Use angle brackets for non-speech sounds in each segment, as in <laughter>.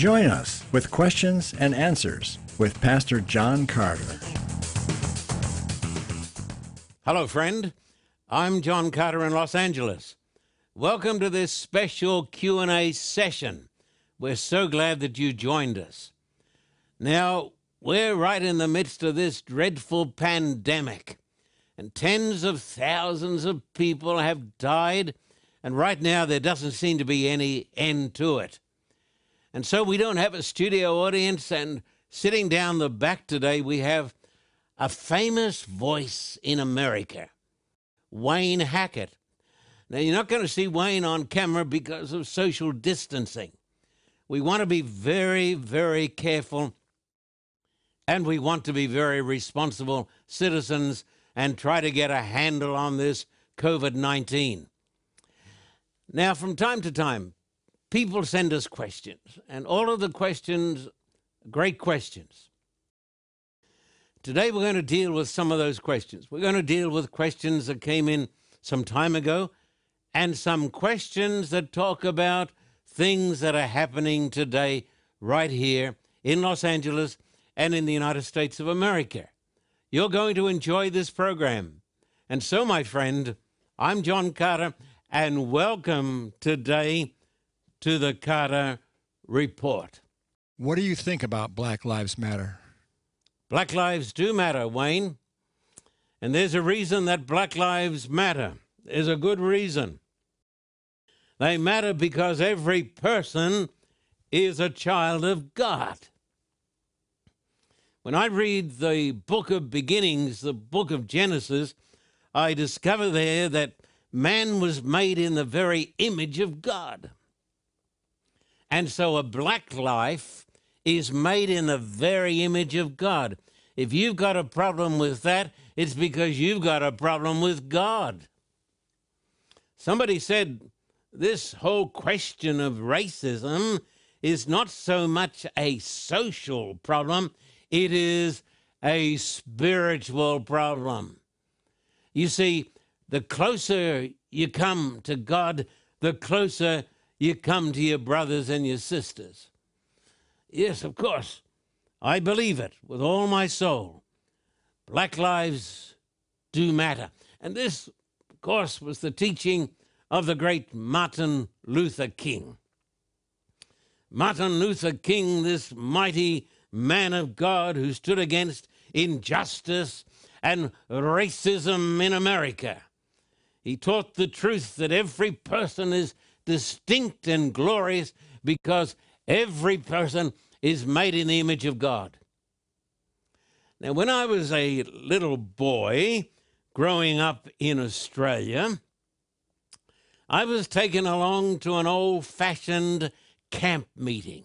Join us with questions and answers with Pastor John Carter. Hello, friend. I'm John Carter in Los Angeles. Welcome to this special Q&A session. We're so glad that you joined us. Now, we're right in the midst of this dreadful pandemic, and tens of thousands of people have died, and right now there doesn't seem to be any end to it. And so we don't have a studio audience, and sitting down the back today, we have a famous voice in America, Wayne Hackett. Now, you're not going to see Wayne on camera because of social distancing. We want to be very, very careful, and we want to be very responsible citizens and try to get a handle on this COVID 19. Now, from time to time, people send us questions, and all of the questions, great questions. Today, we're going to deal with some of those questions. We're going to deal with questions that came in some time ago and some questions that talk about things that are happening today, right here in Los Angeles and in the United States of America. You're going to enjoy this program. And so, my friend, I'm John Carter, and welcome today to the Carter Report. What do you think about Black Lives Matter? Black lives do matter, Wayne. And there's a reason that black lives matter. There's a good reason. They matter because every person is a child of God. When I read the book of beginnings, the book of Genesis, I discover there that man was made in the very image of God. And so a black life is made in the very image of God. If you've got a problem with that, it's because you've got a problem with God. Somebody said this whole question of racism is not so much a social problem, it is a spiritual problem. You see, the closer you come to God, the closer you come to your brothers and your sisters. Yes, of course, I believe it with all my soul. Black lives do matter. And this, of course, was the teaching of the great Martin Luther King. Martin Luther King, this mighty man of God who stood against injustice and racism in America. He taught the truth that every person is distinct and glorious because every person is made in the image of God. Now, when I was a little boy growing up in Australia, I was taken along to an old fashioned camp meeting.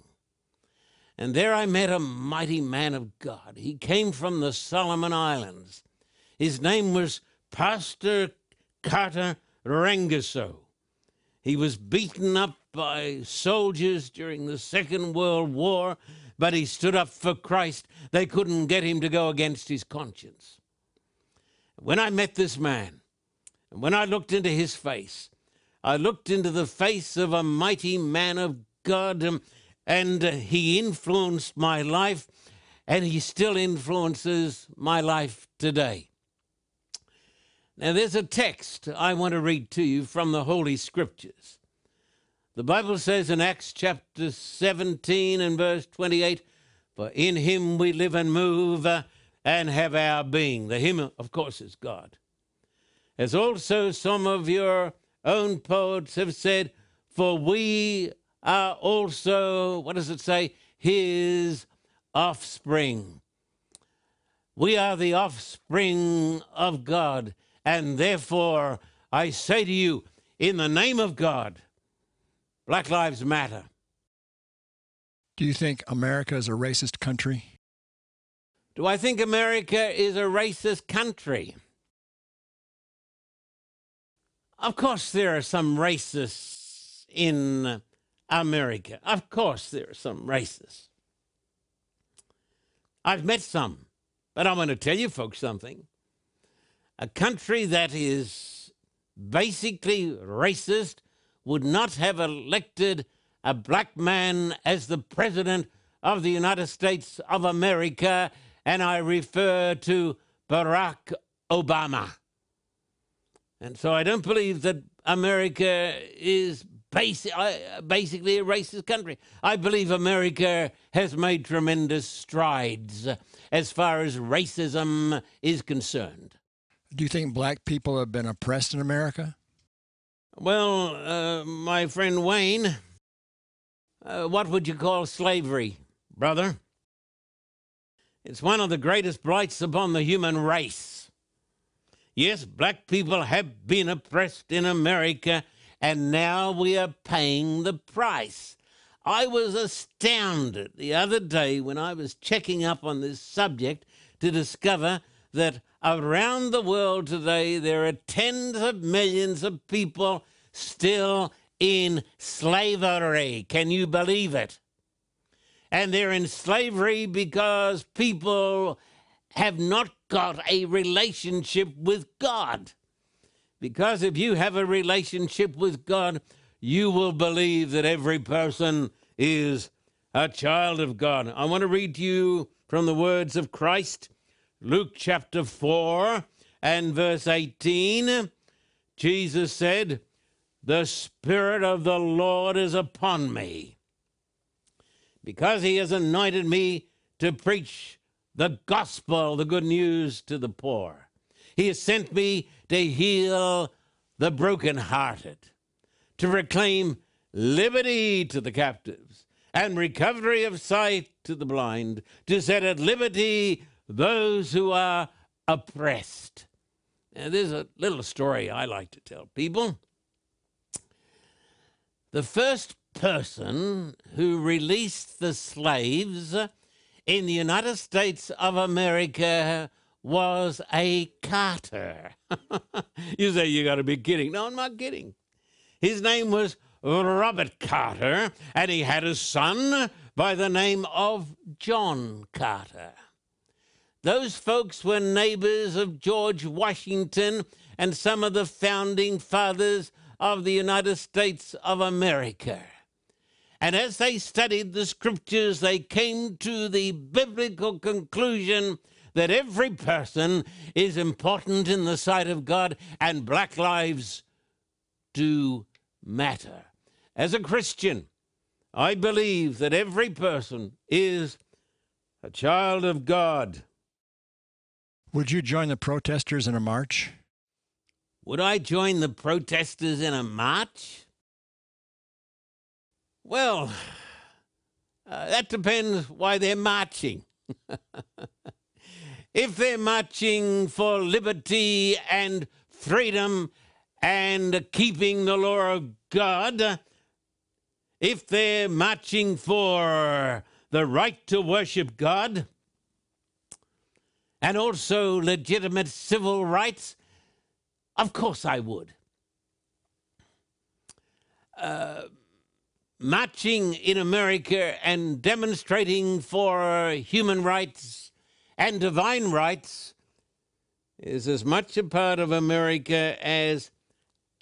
And there I met a mighty man of God. He came from the Solomon Islands. His name was Pastor Kata Ragoso. He was beaten up by soldiers during the Second World War, but he stood up for Christ. They couldn't get him to go against his conscience. When I met this man, and when I looked into his face, I looked into the face of a mighty man of God, um, and he influenced my life, and he still influences my life today. Now, there's a text I want to read to you from the Holy Scriptures. The Bible says in Acts chapter 17 and verse 28 For in him we live and move uh, and have our being. The him, of course, is God. As also some of your own poets have said, For we are also, what does it say? His offspring. We are the offspring of God. And therefore, I say to you, in the name of God, Black Lives Matter. Do you think America is a racist country? Do I think America is a racist country? Of course, there are some racists in America. Of course, there are some racists. I've met some, but I'm going to tell you folks something. A country that is basically racist would not have elected a black man as the president of the United States of America, and I refer to Barack Obama. And so I don't believe that America is basi- uh, basically a racist country. I believe America has made tremendous strides as far as racism is concerned. Do you think black people have been oppressed in America? Well, uh, my friend Wayne, uh, what would you call slavery, brother? It's one of the greatest blights upon the human race. Yes, black people have been oppressed in America, and now we are paying the price. I was astounded the other day when I was checking up on this subject to discover that around the world today there are tens of millions of people still in slavery. Can you believe it? And they're in slavery because people have not got a relationship with God. Because if you have a relationship with God, you will believe that every person is a child of God. I want to read to you from the words of Christ, Luke chapter 4 and verse 18. Jesus said, The Spirit of the Lord is upon me, because he has anointed me to preach the gospel, the good news to the poor. He has sent me to heal the brokenhearted, to proclaim liberty to the captives, and recovery of sight to the blind, to set at liberty those who are oppressed. And there's a little story I like to tell people. The first person who released the slaves in the United States of America was a carter. <laughs> you say you got to be kidding. No, I'm not kidding. His name was Robert Carter, and he had a son by the name of John Carter. Those folks were neighbors of George Washington and some of the founding fathers of the United States of America. And as they studied the scriptures, they came to the biblical conclusion that every person is important in the sight of God and black lives do matter. As a Christian, I believe that every person is a child of God. Would you join the protesters in a march? Would I join the protesters in a march? Well, <sighs> uh, that depends why they're marching. <laughs> if they're marching for liberty and freedom and keeping the law of God, if they're marching for the right to worship God and also legitimate civil rights, of course I would. Uh, marching in America and demonstrating for human rights and divine rights is as much a part of America as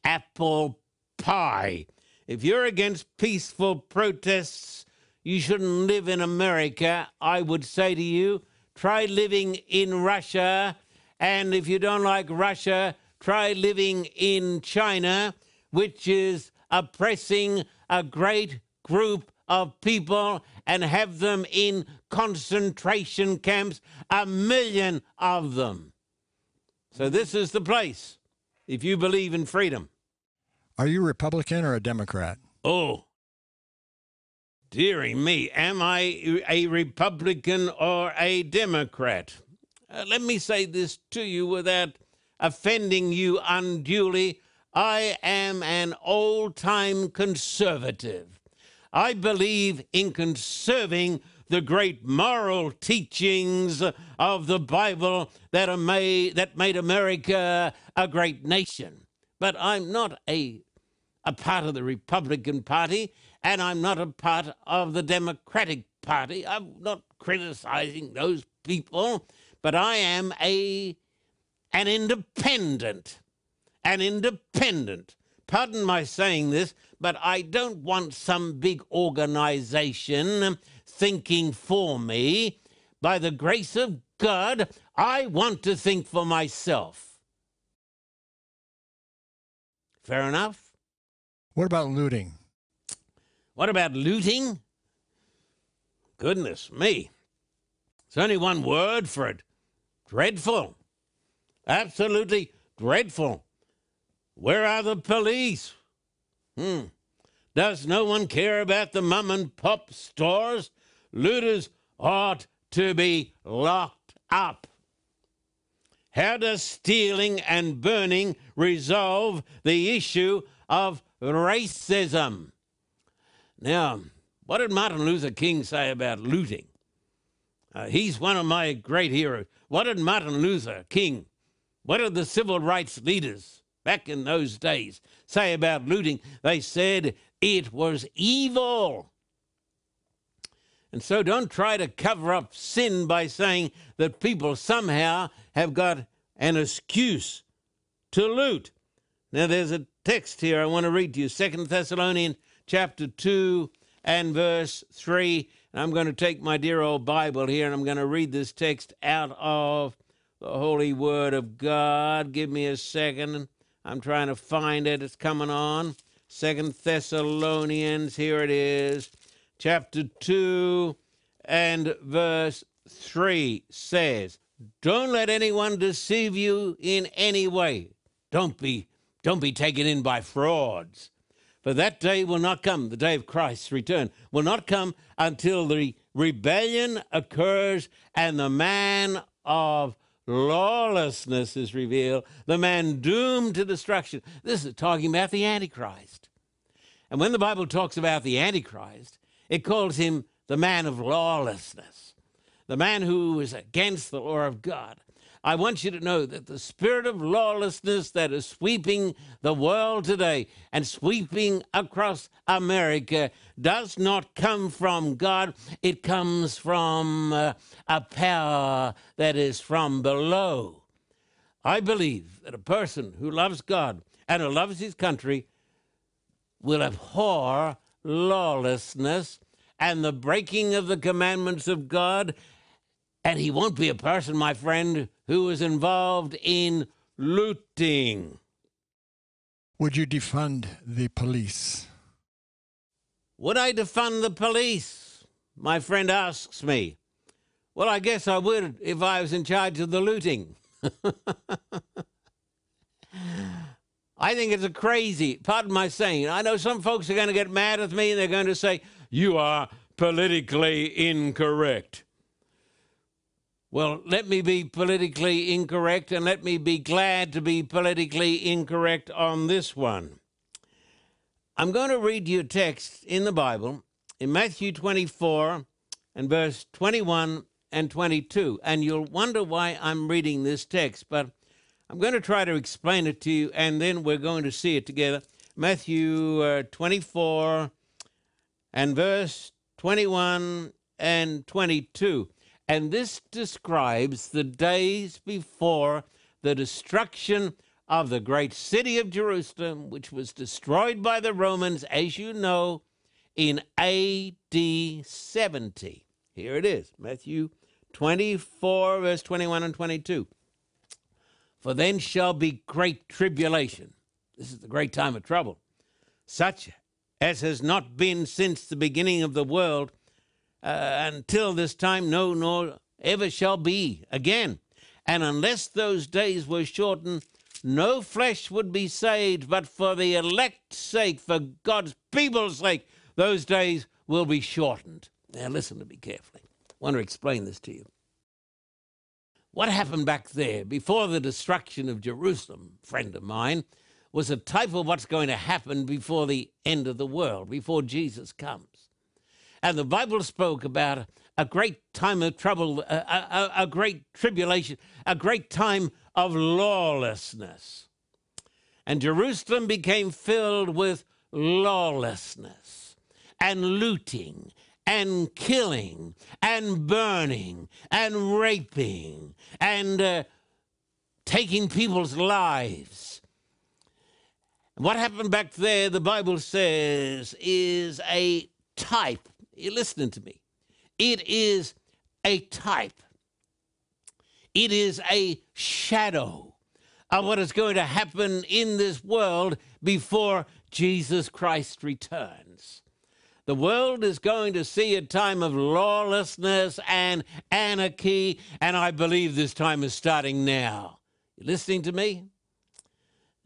apple pie. If you're against peaceful protests, you shouldn't live in America. I would say to you, try living in Russia. And if you don't like Russia, try living in China, which is oppressing a great group of people and have them in concentration camps, a million of them. So, this is the place if you believe in freedom. Are you a Republican or a Democrat? Oh, dearie me, am I a Republican or a Democrat? Uh, let me say this to you without offending you unduly. I am an old time conservative. I believe in conserving the great moral teachings of the Bible that, are made, that made America a great nation. But I'm not a, a part of the Republican Party, and I'm not a part of the Democratic Party. I'm not criticizing those people, but I am a an independent. An independent. Pardon my saying this, but I don't want some big organization thinking for me. By the grace of God, I want to think for myself. Fair enough? What about looting? What about looting? Goodness me. It's only one word for it dreadful. Absolutely dreadful. Where are the police? Hmm. Does no one care about the mum and pop stores? Looters ought to be locked up. How does stealing and burning resolve the issue of racism? Now, what did Martin Luther King say about looting? Uh, he's one of my great heroes. What did Martin Luther King, what did the civil rights leaders back in those days say about looting? They said it was evil. And so don't try to cover up sin by saying that people somehow have got an excuse to loot. Now there's a text here I want to read to you, Second Thessalonians chapter 2 and verse 3. And I'm going to take my dear old Bible here and I'm going to read this text out of the Holy Word of God. Give me a second. I'm trying to find it. It's coming on. Second Thessalonians, here it is. Chapter 2 and verse 3 says, Don't let anyone deceive you in any way. Don't be, don't be taken in by frauds. For that day will not come, the day of Christ's return, will not come until the rebellion occurs and the man of lawlessness is revealed, the man doomed to destruction. This is talking about the Antichrist. And when the Bible talks about the Antichrist, it calls him the man of lawlessness, the man who is against the law of God. I want you to know that the spirit of lawlessness that is sweeping the world today and sweeping across America does not come from God. It comes from uh, a power that is from below. I believe that a person who loves God and who loves his country will abhor lawlessness and the breaking of the commandments of God and he won't be a person, my friend, who is involved in looting. Would you defund the police? Would I defund the police? My friend asks me. Well, I guess I would if I was in charge of the looting. <laughs> I think it's a crazy, pardon my saying. I know some folks are going to get mad at me and they're going to say, You are politically incorrect. Well, let me be politically incorrect and let me be glad to be politically incorrect on this one. I'm going to read you a text in the Bible in Matthew 24 and verse 21 and 22. And you'll wonder why I'm reading this text, but I'm going to try to explain it to you and then we're going to see it together. Matthew uh, 24 and verse 21 and 22. And this describes the days before the destruction of the great city of Jerusalem, which was destroyed by the Romans, as you know, in AD 70. Here it is Matthew 24, verse 21 and 22. For then shall be great tribulation. This is the great time of trouble, such as has not been since the beginning of the world uh, until this time, no, nor ever shall be again. And unless those days were shortened, no flesh would be saved, but for the elect's sake, for God's people's sake, those days will be shortened. Now, listen to me carefully. I want to explain this to you. What happened back there before the destruction of Jerusalem, friend of mine, was a type of what's going to happen before the end of the world, before Jesus comes. And the Bible spoke about a great time of trouble, a, a, a great tribulation, a great time of lawlessness. And Jerusalem became filled with lawlessness and looting and killing and burning and raping and uh, taking people's lives. What happened back there, the Bible says, is a type. You're listening to me. It is a type, it is a shadow of what is going to happen in this world before Jesus Christ returns. The world is going to see a time of lawlessness and anarchy, and I believe this time is starting now. You listening to me?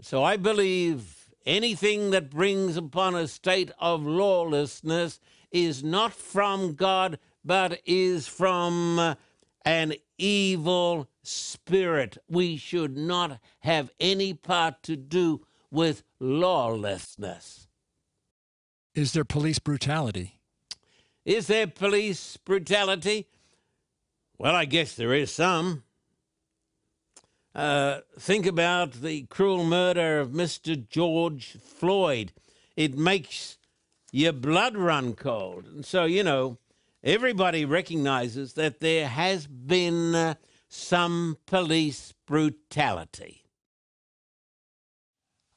So I believe anything that brings upon a state of lawlessness is not from God, but is from an evil spirit. We should not have any part to do with lawlessness. Is there police brutality? Is there police brutality? Well, I guess there is some. Uh, think about the cruel murder of Mr. George Floyd. It makes your blood run cold. And so, you know, everybody recognizes that there has been uh, some police brutality.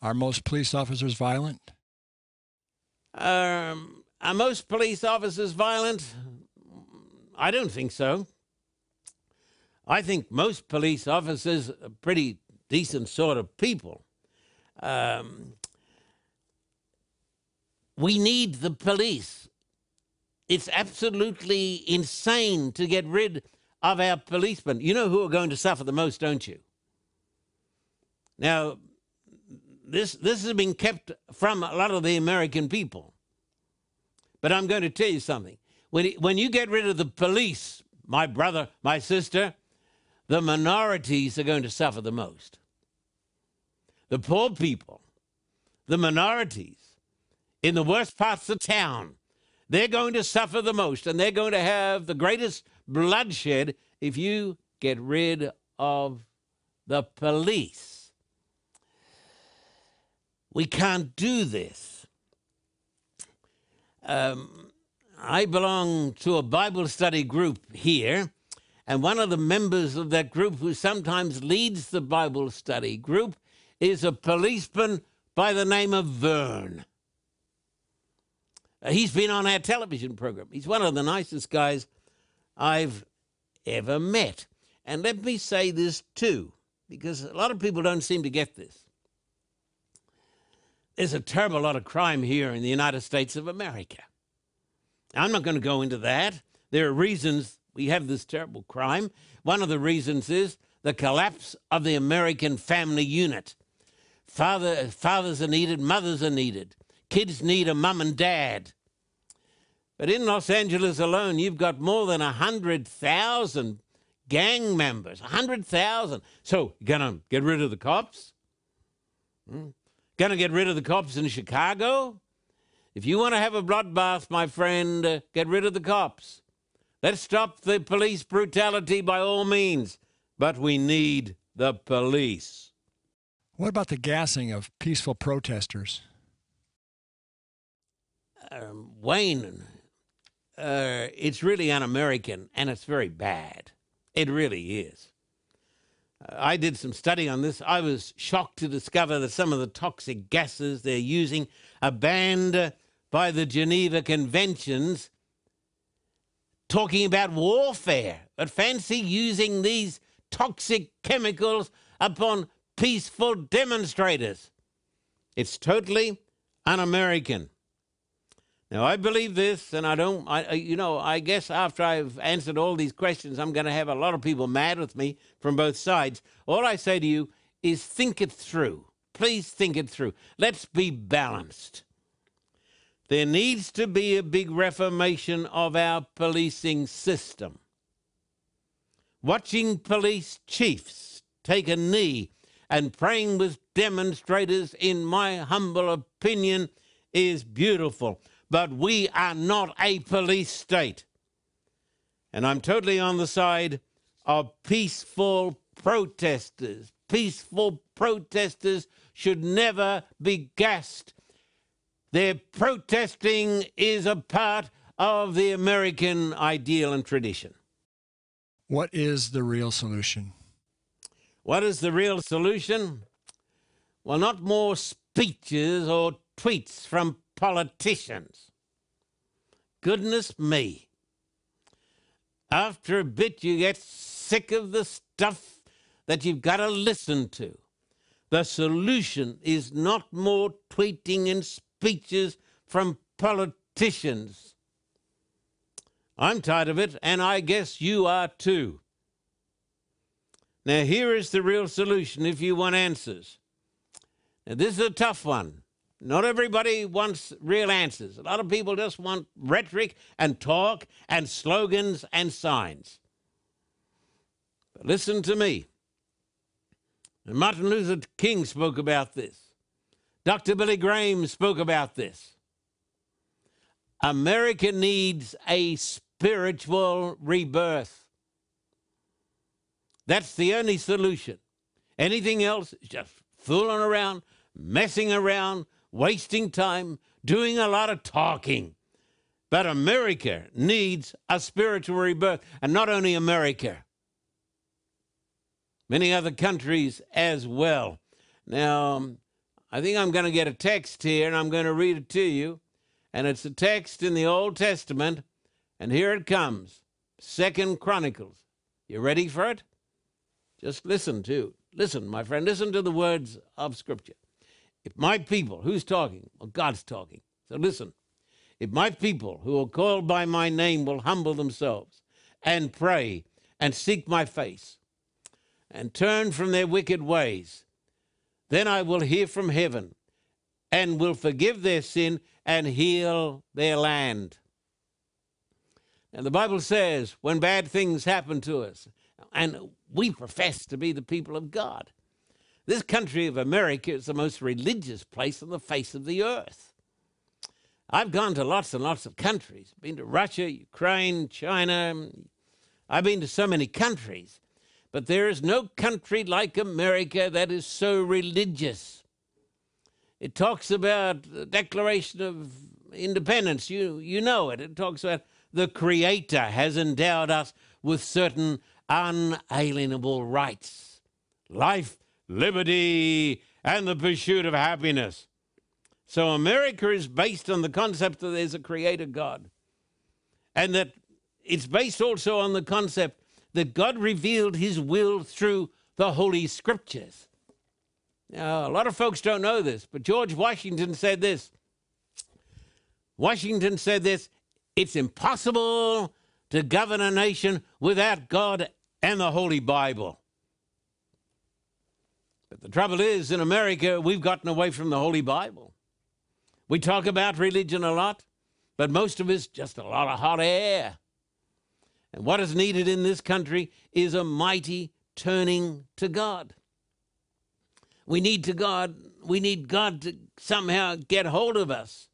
Are most police officers violent? Um, are most police officers violent? I don't think so. I think most police officers are pretty decent sort of people. Um, we need the police. It's absolutely insane to get rid of our policemen. You know who are going to suffer the most, don't you? Now, this this has been kept from a lot of the American people. But I'm going to tell you something. When when you get rid of the police, my brother, my sister, the minorities are going to suffer the most. The poor people, the minorities in the worst parts of town, they're going to suffer the most and they're going to have the greatest bloodshed if you get rid of the police. We can't do this. Um, I belong to a Bible study group here, and one of the members of that group who sometimes leads the Bible study group is a policeman by the name of Vern. Uh, he's been on our television program. He's one of the nicest guys I've ever met. And let me say this too, because a lot of people don't seem to get this. There's a terrible lot of crime here in the United States of America. I'm not going to go into that. There are reasons we have this terrible crime. One of the reasons is the collapse of the American family unit. Father, fathers are needed, mothers are needed. Kids need a mum and dad. But in Los Angeles alone, you've got more than 100,000 gang members. 100,000. So, going to get rid of the cops? Hmm? Going to get rid of the cops in Chicago? If you want to have a bloodbath, my friend, uh, get rid of the cops. Let's stop the police brutality by all means, but we need the police. What about the gassing of peaceful protesters? Um, Wayne, uh, it's really un American and it's very bad. It really is. I did some study on this. I was shocked to discover that some of the toxic gases they're using are banned by the Geneva Conventions, talking about warfare. But fancy using these toxic chemicals upon peaceful demonstrators. It's totally un American. Now, I believe this, and I don't, I, you know, I guess after I've answered all these questions, I'm going to have a lot of people mad with me from both sides. All I say to you is think it through. Please think it through. Let's be balanced. There needs to be a big reformation of our policing system. Watching police chiefs take a knee and praying with demonstrators, in my humble opinion, is beautiful. But we are not a police state. And I'm totally on the side of peaceful protesters. Peaceful protesters should never be gassed. Their protesting is a part of the American ideal and tradition. What is the real solution? What is the real solution? Well, not more speeches or tweets from politicians. Goodness me. After a bit, you get sick of the stuff that you've got to listen to. The solution is not more tweeting and speeches from politicians. I'm tired of it, and I guess you are too. Now, here is the real solution if you want answers. Now, this is a tough one. Not everybody wants real answers. A lot of people just want rhetoric and talk and slogans and signs. But listen to me. And Martin Luther King spoke about this. Dr. Billy Graham spoke about this. America needs a spiritual rebirth. That's the only solution. Anything else is just fooling around, messing around, wasting time, doing a lot of talking. But America needs a spiritual rebirth. And not only America, many other countries as well. Now, um, I think I'm going to get a text here and I'm going to read it to you. And it's a text in the Old Testament. And here it comes Second Chronicles. You ready for it? Just listen to, listen, my friend, listen to the words of Scripture. If my people, who's talking? Well, God's talking. So listen. If my people who are called by my name will humble themselves and pray and seek my face and turn from their wicked ways, then I will hear from heaven and will forgive their sin and heal their land. And the Bible says when bad things happen to us, and we profess to be the people of God, this country of America is the most religious place on the face of the earth. I've gone to lots and lots of countries, been to Russia, Ukraine, China. I've been to so many countries, but there is no country like America that is so religious. It talks about the Declaration of Independence. You, you know it. It talks about the Creator has endowed us with certain unalienable rights life, liberty, and the pursuit of happiness. So America is based on the concept that there's a creator God. And that it's based also on the concept that God revealed his will through the Holy Scriptures. Now, a lot of folks don't know this, but George Washington said this. Washington said this it's impossible to govern a nation without God and the Holy Bible. But the trouble is, in America, we've gotten away from the Holy Bible. We talk about religion a lot, but most of it's just a lot of hot air. And what is needed in this country is a mighty turning to God. We need to God, we need God to somehow get hold of us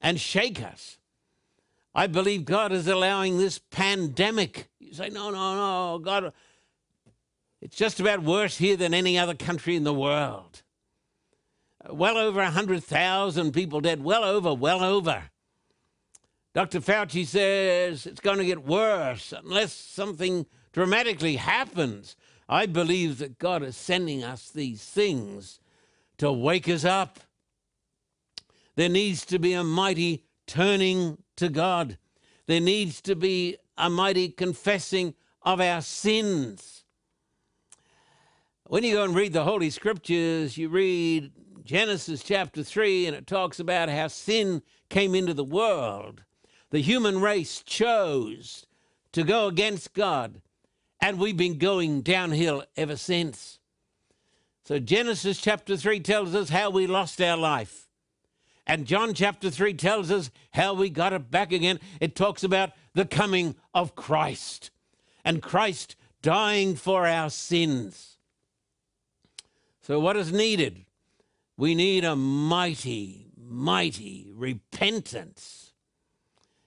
and shake us. I believe God is allowing this pandemic. You say, no, no, no, God, it's just about worse here than any other country in the world. Uh, well over 100,000 people dead. Well over, well over. Dr. Fauci says it's going to get worse unless something dramatically happens. I believe that God is sending us these things to wake us up. There needs to be a mighty turning to God. There needs to be a mighty confessing of our sins. When you go and read the Holy Scriptures, you read Genesis chapter 3, and it talks about how sin came into the world. The human race chose to go against God, and we've been going downhill ever since. So, Genesis chapter 3 tells us how we lost our life. And John chapter 3 tells us how we got it back again. It talks about the coming of Christ and Christ dying for our sins. So, what is needed? We need a mighty, mighty repentance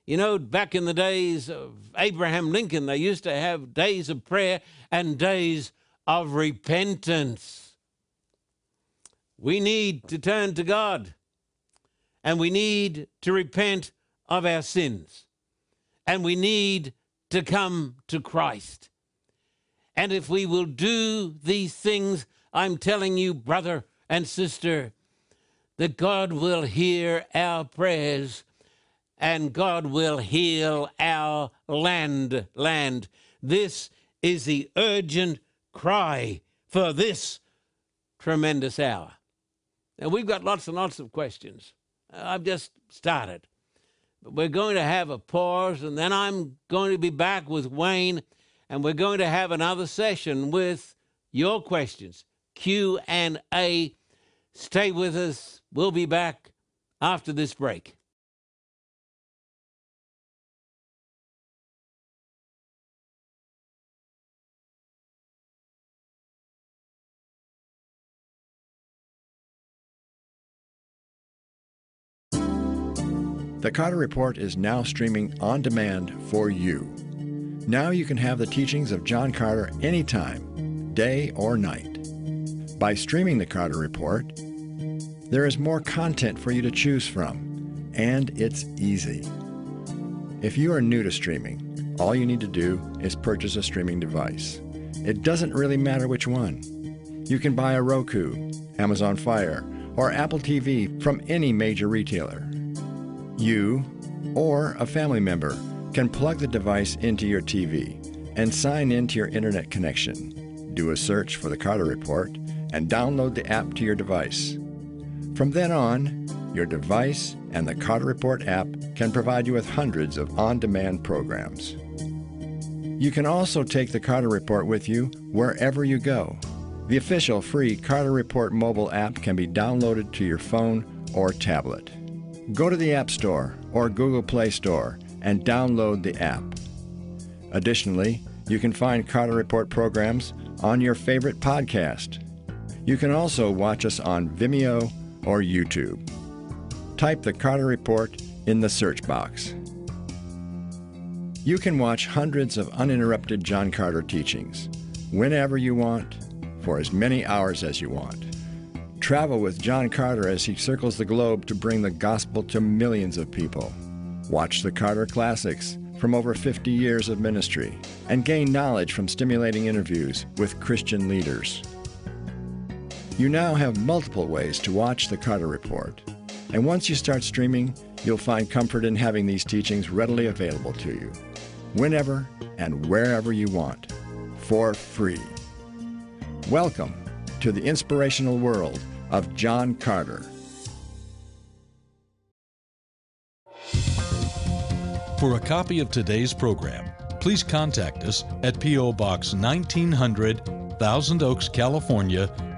You know, back in the days of Abraham Lincoln, they used to have days of prayer and days of repentance. We need to turn to God and we need to repent of our sins and we need to come to Christ. And if we will do these things, I'm telling you, brother and sister, that God will hear our prayers and God will heal our land land. This is the urgent cry for this tremendous hour. Now we've got lots and lots of questions. Uh, I've just started. But we're going to have a pause and then I'm going to be back with Wayne and we're going to have another session with your questions. Q and A. Stay with us. We'll be back after this break. The Carter Report is now streaming on demand for you. Now you can have the teachings of John Carter anytime, day or night. By streaming the Carter Report, there is more content for you to choose from, and it's easy. If you are new to streaming, all you need to do is purchase a streaming device. It doesn't really matter which one. You can buy a Roku, Amazon Fire, or Apple TV from any major retailer. You or a family member can plug the device into your TV and sign into your internet connection. Do a search for the Carter Report and download the app to your device. From then on, your device and the Carter Report app can provide you with hundreds of on demand programs. You can also take the Carter Report with you wherever you go. The official free Carter Report mobile app can be downloaded to your phone or tablet. Go to the App Store or Google Play Store and download the app. Additionally, you can find Carter Report programs on your favorite podcast. You can also watch us on Vimeo or YouTube. Type the Carter Report in the search box. You can watch hundreds of uninterrupted John Carter teachings whenever you want, for as many hours as you want. Travel with John Carter as he circles the globe to bring the gospel to millions of people. Watch the Carter Classics from over 50 years of ministry and gain knowledge from stimulating interviews with Christian leaders. You now have multiple ways to watch the Carter Report. And once you start streaming, you'll find comfort in having these teachings readily available to you, whenever and wherever you want, for free. Welcome to the inspirational world of John Carter. For a copy of today's program, please contact us at P.O. Box 1900, Thousand Oaks, California